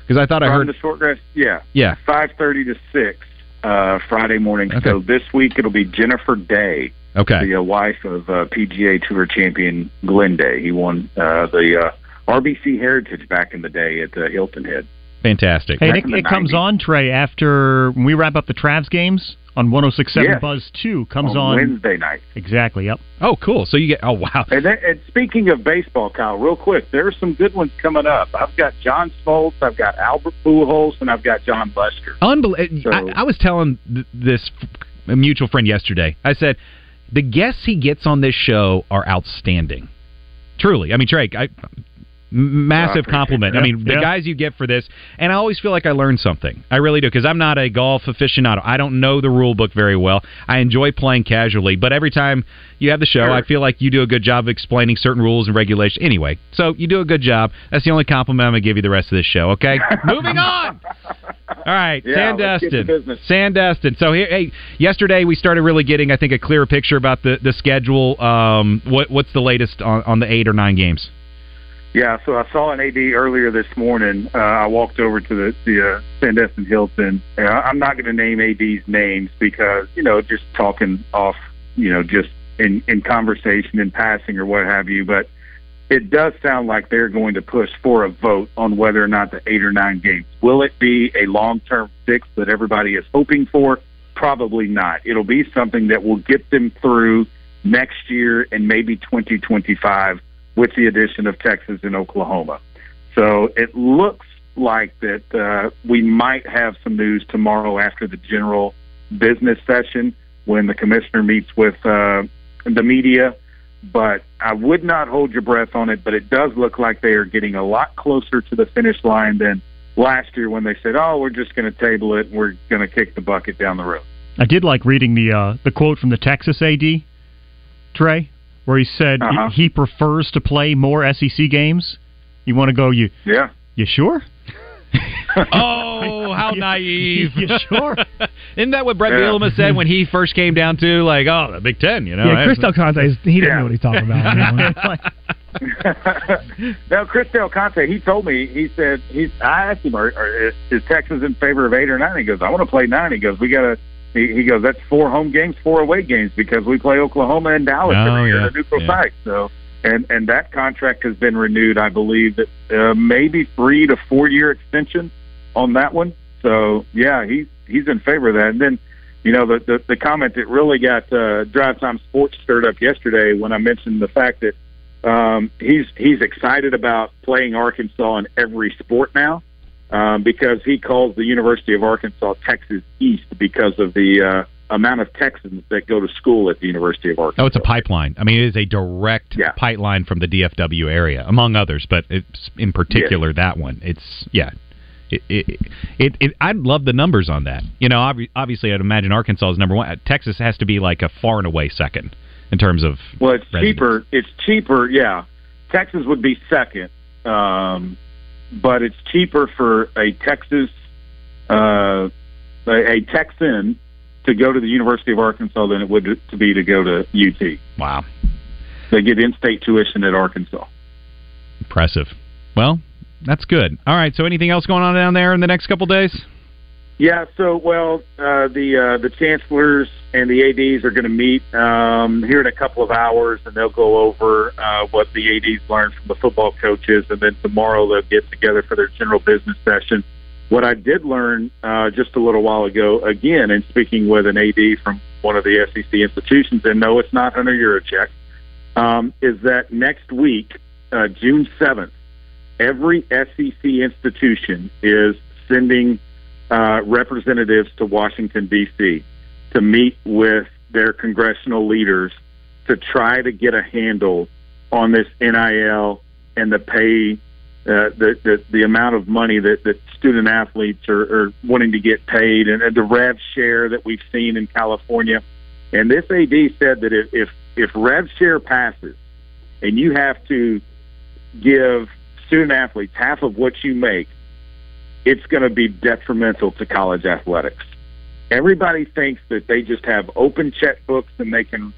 Because I thought I heard. the short grass, yeah, Yeah. five thirty to six uh, Friday morning. Okay. So this week it'll be Jennifer Day, Okay. the uh, wife of uh, PGA Tour champion Glenn Day. He won uh, the uh, RBC Heritage back in the day at uh, Hilton Head. Fantastic. Hey, Back it, it comes on Trey after we wrap up the Travs games on 106.7 Yes. Buzz Two comes on, on, Wednesday night. exactly. Yep. Oh, cool. So you get. Oh, wow. And, then, and speaking of baseball, Kyle, real quick, there are some good ones coming up. I've got John Smoltz, I've got Albert Pujols, and I've got John Buster. Unbelievable. Eh, so- I, I was telling th- this f- mutual friend yesterday. I said the guests he gets on this show are outstanding. Truly, I mean, Drake. I, m- massive compliment. I mean, the guys you get for this, and I always feel like I learned something. I really do because I'm not a golf aficionado. I don't know the rule book very well. I enjoy playing casually, but every time you have the show, I feel like you do a good job of explaining certain rules and regulations. Anyway, so you do a good job. That's the only compliment I'm gonna give you the rest of this show. Okay, <laughs> moving on. All right, Yeah, let's get to Sandestin. Sandestin. So here, hey, yesterday we started really getting, I think, a clearer picture about the the schedule. Um, what what's the latest on, on the eight or nine games? Yeah, so I saw an AD earlier this morning. Uh, I walked over to the the uh, Sandestin Hilton. Uh, I'm not going to name AD's names because you know just talking off, you know, just in in conversation in passing or what have you. But it does sound like they're going to push for a vote on whether or not the eight or nine games will it be a long term fix that everybody is hoping for. Probably not. It'll be something that will get them through next year and maybe 2025 with the addition of Texas and Oklahoma. So it looks like that uh, we might have some news tomorrow after the general business session when the commissioner meets with uh, the media. But I would not hold your breath on it. But it does look like they are getting a lot closer to the finish line than last year when they said, "Oh, we're just going to table it and we're going to kick the bucket down the road." I did like reading the uh, the quote from the Texas AD, Trey, where he said he- Uh-huh. he, prefers to play more SEC games. You want to go? You Yeah. you sure? <laughs> Oh, how <laughs> naive! You sure? <laughs> Isn't that what Brett Yeah. Bielema said when he first came down to like, oh, the Big Ten? You know, yeah, Chris Del Conte, he didn't Yeah. know what he's talking about. you know? no, Chris Del Conte, he told me, he said, he's, I asked him, are, are, is, is Texas in favor of eight or nine? He goes, I want to play nine. He goes, we got to, he, he goes, that's four home games, four away games because we play Oklahoma and Dallas Oh, every year yeah. at a neutral Yeah. site. So, and, and that contract has been renewed, I believe, that uh, maybe three to four year extension on that one. So, yeah, he's, he's in favor of that. And then, you know, the, the, the comment that really got uh, Drive Time Sports stirred up yesterday when I mentioned the fact that um, he's he's excited about playing Arkansas in every sport now um, because he calls the University of Arkansas Texas East because of the uh, amount of Texans that go to school at the University of Arkansas. Oh, it's a pipeline. I mean, it is a direct pipeline from the DFW area, among others, but it's in particular that one. It's yeah. It, it, it, it, I'd love the numbers on that. You know, obvi- obviously, I'd imagine Arkansas is number one. Texas has to be like a far and away second in terms of. Well, it's residents. cheaper. It's cheaper. Yeah, Texas would be second, um, but it's cheaper for a Texas uh, a, a Texan to go to the University of Arkansas than it would to be to go to UT. Wow. They get in-state tuition at Arkansas. Impressive. Well, that's good. All right. So, anything else going on down there in the next couple days? Yeah. So, well, uh, the uh, the chancellors and the ads are going to meet um, here in a couple of hours, and they'll go over uh, what the ads learned from the football coaches, and then tomorrow they'll get together for their general business session. What I did learn uh, just a little while ago, again, in speaking with an AD from one of the SEC institutions, and no, it's not Hunter Yurachek, um, is that next week, uh, June 7th, every SEC institution is sending uh, representatives to Washington, D.C. to meet with their congressional leaders to try to get a handle on this NIL and the pay, uh, the, the the amount of money that, that student athletes are, are wanting to get paid, and, and the rev share that we've seen in California. And this AD said that if if, if rev share passes, and you have to give student athletes half of what you make, it's going to be detrimental to college athletics. Everybody thinks that they just have open checkbooks and they can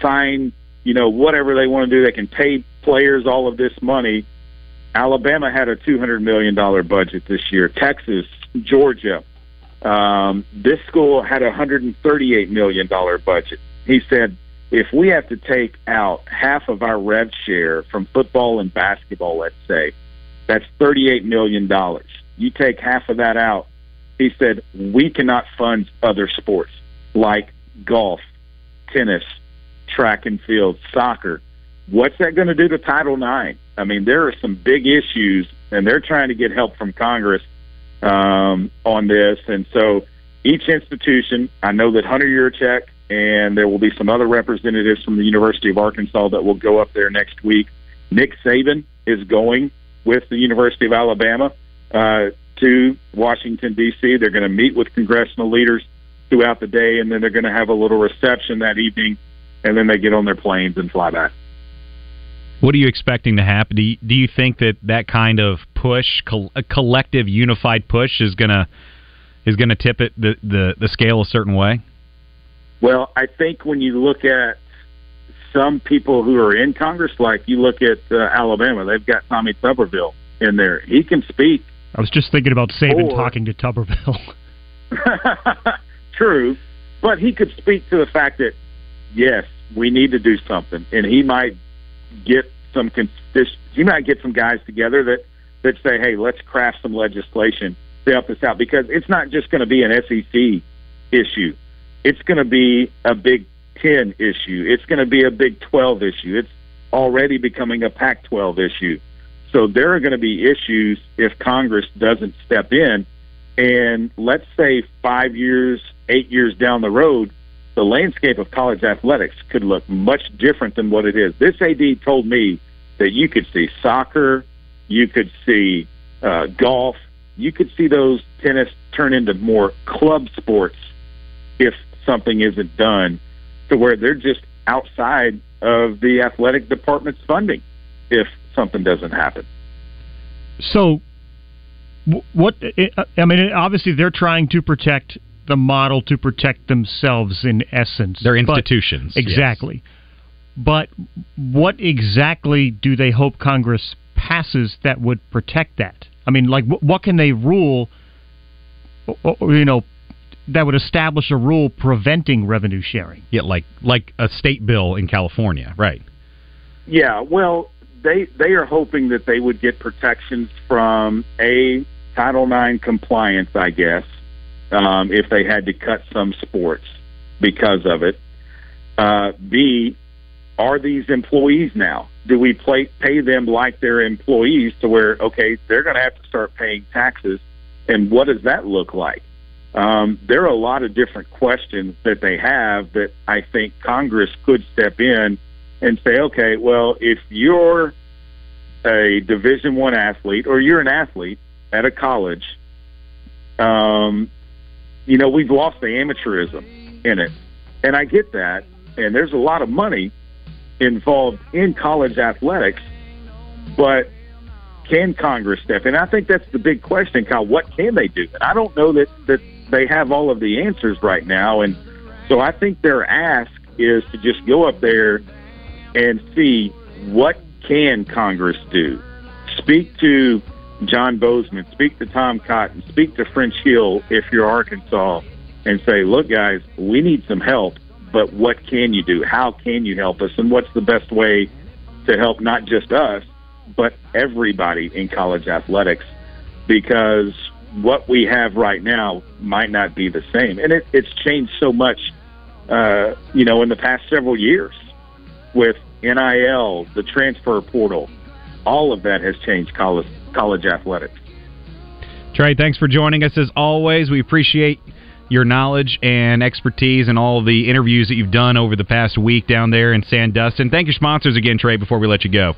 sign, you know, whatever they want to do. They can pay players all of this money. Alabama had a $200 million budget this year. Texas, Georgia, um, this school had a $138 million budget. He said, if we have to take out half of our rev share from football and basketball, let's say, that's $38 million. You take half of that out. He said, we cannot fund other sports like golf, tennis, track and field, soccer. What's that going to do to Title IX? I mean, there are some big issues, and they're trying to get help from Congress um, on this. And so each institution, I know that Hunter Yurachek and there will be some other representatives from the University of Arkansas that will go up there next week. Nick Saban is going with the University of Alabama uh, to Washington, D.C. They're going to meet with congressional leaders throughout the day, and then they're going to have a little reception that evening, and then they get on their planes and fly back. What are you expecting to happen? Do you, do you think that that kind of push, col- a collective, unified push, is gonna is gonna tip it the, the the scale a certain way? Well, I think when you look at some people who are in Congress, like you look at uh, Alabama, they've got Tommy Tuberville in there. He can speak. I was just thinking about Saban Or- talking to Tuberville. <laughs> <laughs> True, but he could speak to the fact that yes, we need to do something, and he might get some he might get some guys together that that say, hey, let's craft some legislation to help this out because it's not just going to be an SEC issue. It's going to be a Big Ten issue. It's going to be a Big Twelve issue. It's already becoming a Pac twelve issue. So there are going to be issues if Congress doesn't step in. And let's say five years, eight years down the road, the landscape of college athletics could look much different than what it is. This AD told me that you could see soccer, you could see uh, golf, you could see those tennis turn into more club sports if something isn't done to where they're just outside of the athletic department's funding if something doesn't happen. So, what? I mean, obviously they're trying to protect the model to protect themselves in essence. Their But- institutions, yes. exactly. But what exactly do they hope Congress passes that would protect that? I mean, like, what can they rule? o- o- You know, that would establish a rule preventing revenue sharing. Yeah, like like a state bill in California, right? Yeah, well, they they are hoping that they would get protections from a Title IX compliance, I guess, um, if they had to cut some sports because of it. Uh, B, are these employees now? Do we play, pay them like they're employees to where okay they're going to have to start paying taxes, and what does that look like? Um, there are a lot of different questions that they have that I think Congress could step in and say, okay, well, if you're a Division One athlete or you're an athlete at a college, um, you know, we've lost the amateurism in it, and I get that, and there's a lot of money involved in college athletics, but can Congress step in? I think that's the big question, Kyle. What can they do? And I don't know that that they have all of the answers right now. And so I think their ask is to just go up there and see what can Congress do. Speak to John Boozman, speak to Tom Cotton, speak to French Hill if you're Arkansas, and say, look, guys, we need some help, but what can you do? How can you help us? And what's the best way to help not just us, but everybody in college athletics? Because what we have right now might not be the same. And it, it's changed so much, uh, you know, in the past several years with NIL, the transfer portal. All of that has changed college college athletics. Trey, thanks for joining us as always. We appreciate your knowledge and expertise and all the interviews that you've done over the past week down there in Sandestin. Thank your sponsors again, Trey, before we let you go.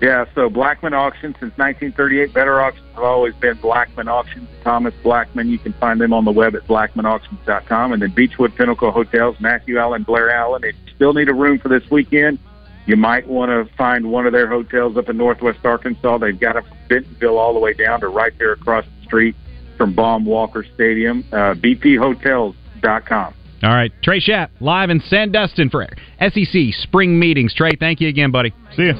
Yeah, so Blackmon Auctions since 1938. Better auctions have always been Blackmon Auctions. Thomas Blackmon. You can find them on the web at blackmonauctions.com. And then Beechwood Pinnacle Hotels, Matthew Allen, Blair Allen. If you still need a room for this weekend, you might want to find one of their hotels up in Northwest Arkansas. They've got them from Bentonville all the way down to right there across the street from Baum Walker Stadium. Uh, BPHotels.com. All right, Trey Schaap, live in Sandestin for SEC spring meetings. Trey, thank you again, buddy. See you.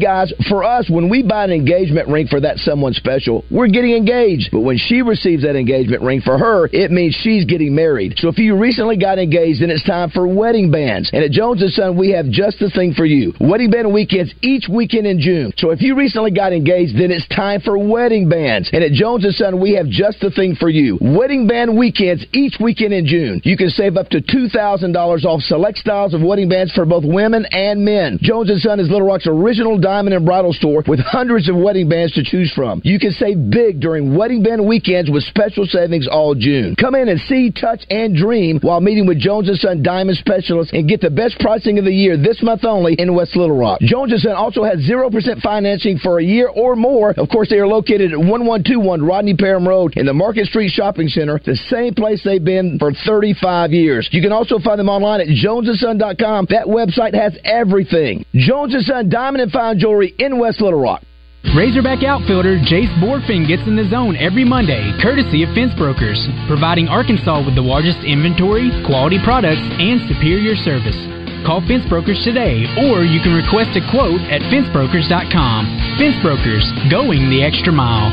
Guys, for us, when we buy an engagement ring for that someone special, we're getting engaged. But when she receives that engagement ring for her, it means she's getting married. So if you recently got engaged, then it's time for wedding bands. And at Jones & Son, we have just the thing for you. Wedding band weekends each weekend in June. So if you recently got engaged, then it's time for wedding bands. And at Jones & Son, we have just the thing for you. Wedding band weekends each weekend in June. You can save up to $2,000 off select styles of wedding bands for both women and men. Jones & Son is Little Rock's original diamond and bridal store with hundreds of wedding bands to choose from. You can save big during wedding band weekends with special savings all June. Come in and see, touch, and dream while meeting with Jones & Son Diamond Specialists and get the best pricing of the year this month only in West Little Rock. Jones & Son also has 0% financing for a year or more. Of course, they are located at 1121 Rodney Parham Road in the Market Street Shopping Center, the same place they've been for 35 years. You can also find them online at jonesandson.com. That website has everything. Jones & Son Diamond and Fine Jewelry in West Little Rock. Razorback outfielder Jace Bohrofen gets in the zone every Monday, courtesy of Fence Brokers, providing Arkansas with the largest inventory, quality products, and superior service. Call Fence Brokers today, or you can request a quote at fencebrokers.com. Fence Brokers, going the extra mile.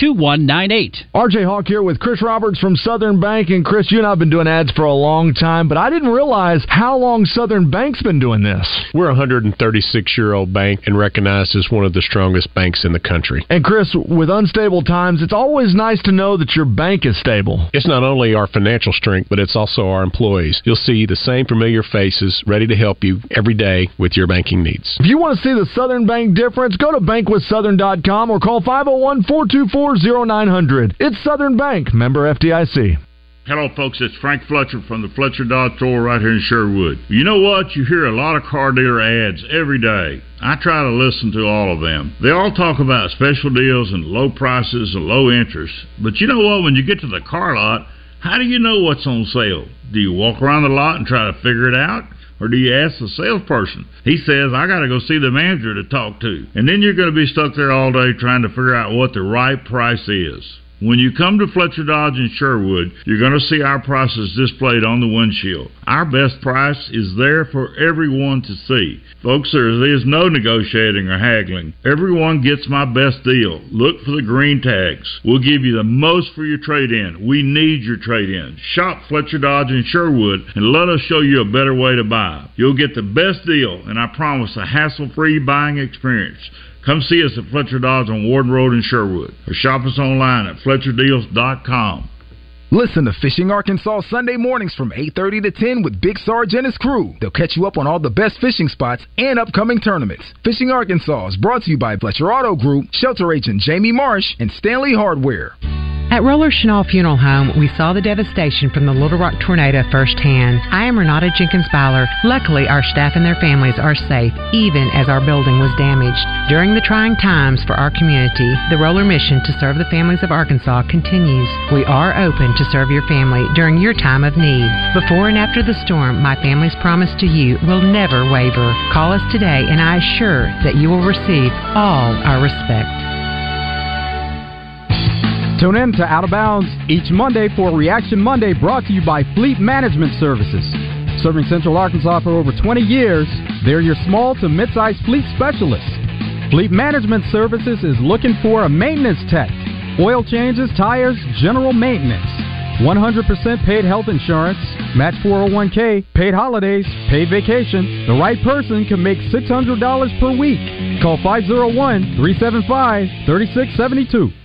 2198. RJ Hawk here with Chris Roberts from Southern Bank. And Chris, you and I have been doing ads for a long time, but I didn't realize how long Southern Bank's been doing this. We're a 136 year old bank and recognized as one of the strongest banks in the country. And Chris, with unstable times, it's always nice to know that your bank is stable. It's not only our financial strength, but it's also our employees. You'll see the same familiar faces ready to help you every day with your banking needs. If you want to see the Southern Bank difference, go to bankwithsouthern.com or call 501 424 0900. It's Southern Bank, member FDIC. Hello, folks. It's Frank Fletcher from the Fletcher Dodge store right here in Sherwood. You know what? You hear a lot of car dealer ads every day. I try to listen to all of them. They all talk about special deals and low prices and low interest. But you know what? When you get to the car lot, how do you know what's on sale? Do you walk around the lot and try to figure it out? Or do you ask the salesperson? He says, I got to go see the manager to talk to. And then you're going to be stuck there all day trying to figure out what the right price is. When you come to Fletcher Dodge in Sherwood, you're going to see our prices displayed on the windshield. Our best price is there for everyone to see. Folks, there is no negotiating or haggling. Everyone gets my best deal. Look for the green tags. We'll give you the most for your trade in. We need your trade in. Shop Fletcher Dodge in Sherwood and let us show you a better way to buy. You'll get the best deal, and I promise a hassle free buying experience. Come see us at Fletcher Dodge on Warden Road in Sherwood or shop us online at FletcherDeals.com. Listen to Fishing Arkansas Sunday mornings from 8:30 to 10 with Big Sarge and his crew. They'll catch you up on all the best fishing spots and upcoming tournaments. Fishing Arkansas is brought to you by Fletcher Auto Group, Shelter Agent Jamie Marsh, and Stanley Hardware. At Roller Chenal Funeral Home, we saw the devastation from the Little Rock tornado firsthand. I am Renata Jenkins Byler. Luckily, our staff and their families are safe, even as our building was damaged. During the trying times for our community, the Roller mission to serve the families of Arkansas continues. We are open to serve your family during your time of need. Before and after the storm, my family's promise to you will never waver. Call us today, and I assure that you will receive all our respect. Tune in to Out of Bounds each Monday for Reaction Monday brought to you by Fleet Management Services. Serving Central Arkansas for over 20 years, they're your small to mid-sized fleet specialists. Fleet Management Services is looking for a maintenance tech, oil changes, tires, general maintenance. 100% paid health insurance, match 401k, paid holidays, paid vacation. The right person can make $600 per week. Call 501 375 3672.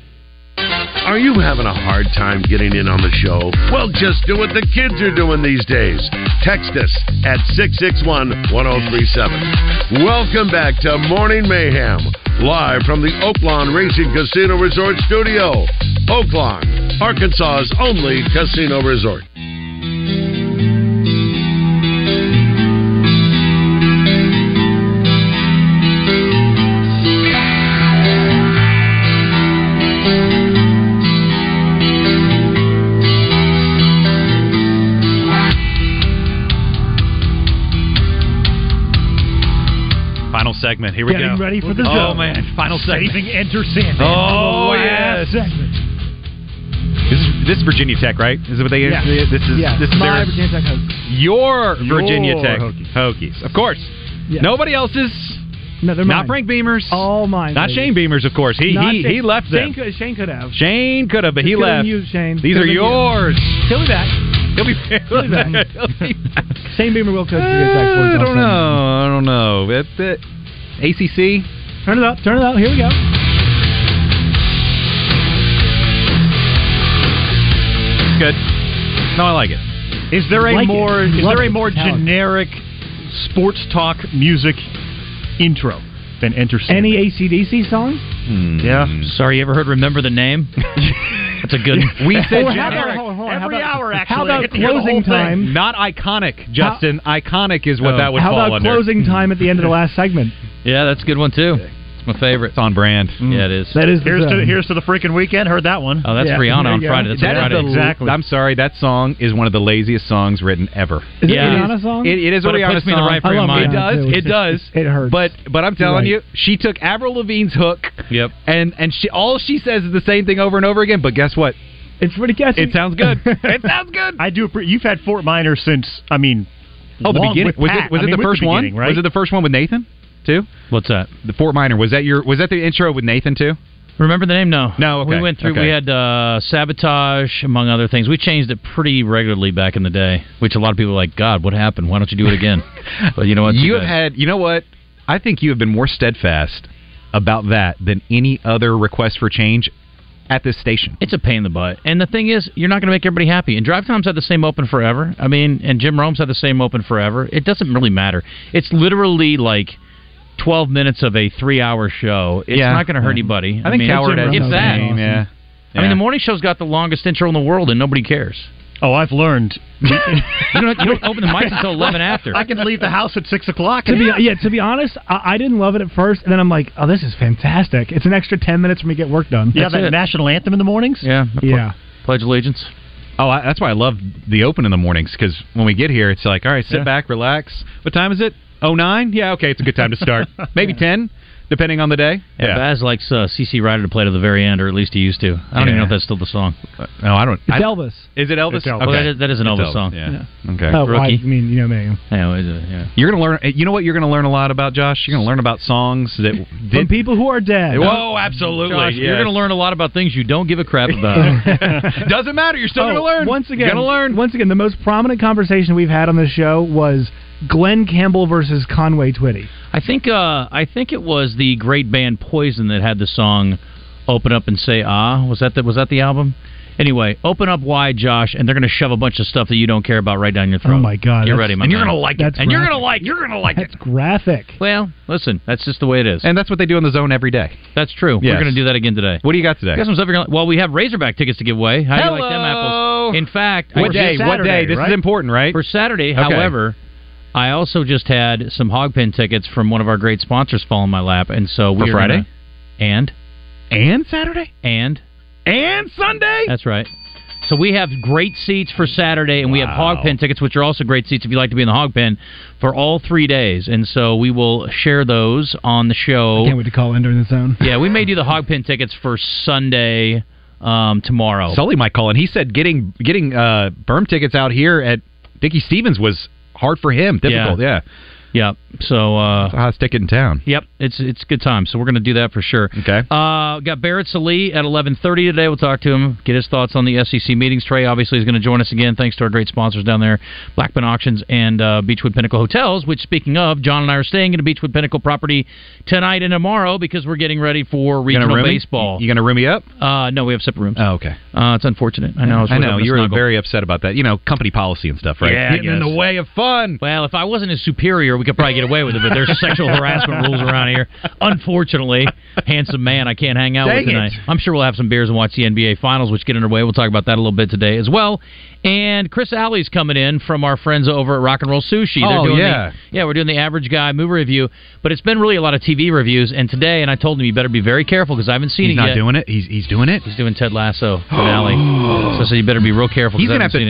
Are you having a hard time getting in on the show? Well, just do what the kids are doing these days. Text us at 661 1037. Welcome back to Morning Mayhem, live from the Oaklawn Racing Casino Resort Studio. Oaklawn, Arkansas's only casino resort. Segment. Here we Getting go. ready for the Oh show. man, final segment. Saving Enter Sandman. Oh yes. segment. This is, this is Virginia Tech, right? Is it what they? Yeah. This is Yeah, this is my their, Virginia Tech Hokies. your Virginia Your Tech Hokies. Hokies. Of course. Yeah. Nobody else's. No, they're Not mine. Frank Beamer's. All mine. Not baby. Shane Beamer's, of course. He Not he, Shane- he left Shane them. could, Shane could have. Shane could have, but he Just couldn't left. use Shane. These are yours. He'll be back. He'll be. <laughs> He'll be back. He'll be back. Shane Beamer will coach for uh, I don't know. I don't know. It, it, ACC. Turn it up. Turn it up. Here we go. Good. No, I like it. Is there a Like more is there a more Talent. generic sports talk music intro than Enter Sandman? Any ACDC song? Hmm. Yeah. Sorry, you ever heard "Remember the Name"? <laughs> That's a good. <laughs> We said Or how about- hold on, hold on. How Every about- hour, actually. How about get to hear the whole closing time? Not iconic, Justin. Iconic is what Oh. that would How about under. closing time at the end of the <laughs> last segment? Yeah, that's a good one too. It's my favorite. It's on brand. Mm. Yeah, it is. That is the Here's to here's to the freaking weekend. Heard that one. Oh, that's Yeah, Rihanna on. Friday. That's That on is Friday. Exactly. I'm sorry. That song is one of the laziest songs written ever. Is Yeah. it a Rihanna song? It, it is But a it Rihanna puts me in the right frame of mind. It does. too. It does. <laughs> It hurts. But but I'm telling right. you, she took Avril Lavigne's hook. Yep. And and she all she says is the same thing over and over again. But guess what? it's pretty catchy. It sounds good. <laughs> it sounds good. I do. You've had Fort Minor since I mean. Oh, the beginning was it? Was I it mean, the with first one? Right? Was it the first one with Nathan too? What's that? The Fort Minor was that your? Was that the intro with Nathan too? Remember the name? No. No, okay, We went through. okay. We had uh, sabotage, among other things. We changed it pretty regularly back in the day, which a lot of people are like, God, what happened? Why don't you do it again? <laughs> but you know what? You have had. You know what? I think you have been more steadfast about that than any other request for change at this station. It's a pain in the butt. And the thing is, you're not going to make everybody happy. And Drive Time's had the same open forever. I mean, and Jim Rome's had the same open forever. It doesn't really matter. It's literally like 12 minutes of a three hour show. It's Yeah. not going to hurt anybody. I think mean, Coward has if the that. same, yeah. I mean, the morning show's got the longest intro in the world, and nobody cares. Oh, I've learned. <laughs> you, don't, you don't open the mics until 11 after. I can leave the house at six o'clock. To be yeah, to be honest, I, I didn't love it at first, and then I'm like, oh, this is fantastic. It's an extra ten minutes for me to get work done. yeah, that it. national anthem in the mornings. Yeah. Yeah. Pledge allegiance. Oh, I, that's why I love the open in the mornings because when we get here, it's like, all right, sit Yeah. back, relax. What time is it? Oh nine? Yeah, okay, it's a good time to start. <laughs> Maybe ten. depending on the day. Yeah, Baz likes uh, CC Rider to play to the very end, or at least he used to. I don't even know if that's still the song. No, I don't. It's I- Elvis. Is it Elvis? It's Elvis. Well, that is, that is an It's Elvis, song. Yeah. Okay. Oh, well, I mean, you know me. Yeah, well, yeah. You're gonna learn. You know what? You're gonna learn a lot about Josh. You're gonna learn about songs that <laughs> From people who are dead. Whoa, absolutely. Josh, you're going to learn a lot about things you don't give a crap about. <laughs> Doesn't matter. You're still Oh, gonna learn. Once again, You're gonna learn. Once again, the most prominent conversation we've had on the show was Glen Campbell versus Conway Twitty. I think uh, I think it was the great band Poison that had the song "Open Up and Say Ah." Was that the, was that the album? Anyway, open up wide, Josh, and they're going to shove a bunch of stuff that you don't care about right down your throat. Oh my God, You're ready, my and you're gonna like it. That's and you're going to like. You're going to like it. That's graphic. Well, listen, that's just the way it is. And that's what they do in the zone every day. That's true. Yes. We're going to do that again today. What do you got today? Got some stuff you're gonna, well, we have Razorback tickets to give away. How do you like them Hello. apples? In fact, What I- day? What day? This is important, right? For Saturday, Okay. however, I also just had some Hogpen tickets from one of our great sponsors fall in my lap, and so we For are Friday? gonna- and And Saturday? and And Sunday? that's right. So we have great seats for Saturday, and we have Wow. Hogpen tickets, which are also great seats if you like to be in the Hogpen for all three days. And so we will share those on the show. Can't wait to call in during the zone. <laughs> Yeah, we may do the Hogpen tickets for Sunday um, tomorrow. Sully might call in. He said getting getting uh, berm tickets out here at Dickey-Stephens was hard for him. Difficult. Yeah. Yep. So uh, hottest ticket in town. Yep, it's it's a good time. So we're going to do that for sure. Okay. Uh, got Barrett Sallee at 11:30 today. We'll talk to him, get his thoughts on the SEC meetings. Trey obviously is going to join us again. Thanks to our great sponsors down there, Blackmon Auctions and uh, Beechwood Pinnacle Hotels. Which, speaking of, John and I are staying in a Beechwood Pinnacle property tonight and tomorrow because we're getting ready for regional baseball. You gonna room me up? Uh, no, we have separate rooms. Oh, okay. Uh, it's unfortunate. I know. it's I worth know. You were very upset about that. You know, company policy and stuff, right? Yeah, I Getting in the way of fun. Well, if I wasn't his superior, we could probably get away with it. But there's <laughs> sexual harassment rules around here. Unfortunately, handsome man, I can't hang out Dang with tonight. it. I'm sure we'll have some beers and watch the NBA Finals, which get underway. We'll talk about that a little bit today as well. And Chris Alley's coming in from our friends over at Rock and Roll Sushi. They're Oh, doing yeah. the, yeah, we're doing the Average Guy movie review. But it's been really a lot of TV reviews. And today, and I told him you better be very careful because I haven't seen He's it not yet. doing it. He's he's doing it. He's doing Ted Lasso <gasps> finale. so I said you better be real careful. He's I gonna have to seen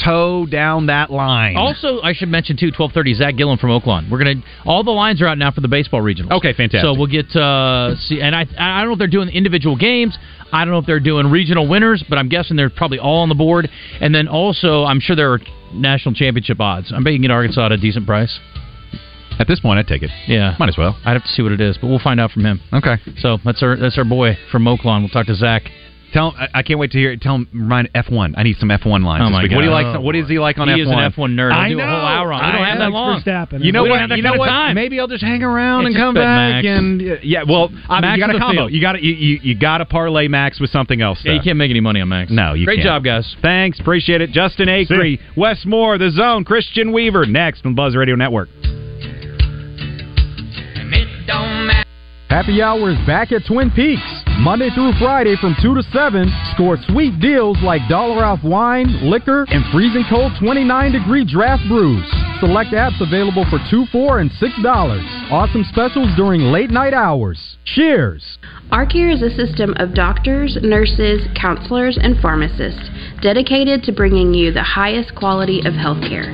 tiptoe down that line. Also, I should mention too, twelve thirty. Zach Gillen from Oaklawn. We're gonna all the lines are out now for the baseball regionals. Okay, fantastic. So we'll get uh, see, and I I don't know if they're doing individual games. I don't know if they're doing regional winners, but I'm guessing they're probably all on the board. And then also, I'm sure there are national championship odds. I'm betting you get Arkansas at a decent price. At this point, I'd take it. Yeah, Might as well. I'd have to see what it is, but we'll find out from him. Okay. So that's our that's our boy from Oaklawn. We'll talk to Zach. Tell him. I, I can't wait to hear. Tell him. Remind F one. I need some F one lines. Oh my week. What do you God. like? What is he like on He F is one? an F1 nerd. He'll I do a know. whole hour on it. We don't I have know. that long. Verstappen. You know We what? You know what? time. Maybe I'll just hang around It's and come back Max. and yeah. Well, I mean, Max you got in to the combo. field. You got to you, you, you got to parlay Max with something else. Yeah, you can't make any money on Max. No, you Great can't. job, guys. Thanks, appreciate it. Justin Acree, Wes Moore, The Zone, Christian Weaver, next on Buzz Radio Network. Happy Hour is back at Twin Peaks. Monday through Friday from 2 to 7. Score sweet deals like dollar off wine, liquor, and freezing cold 29 degree draft brews. Select apps available for 2 4 and $6. Awesome specials during late night hours. Cheers! ArcCare is a system of doctors, nurses, counselors, and pharmacists dedicated to bringing you the highest quality of healthcare.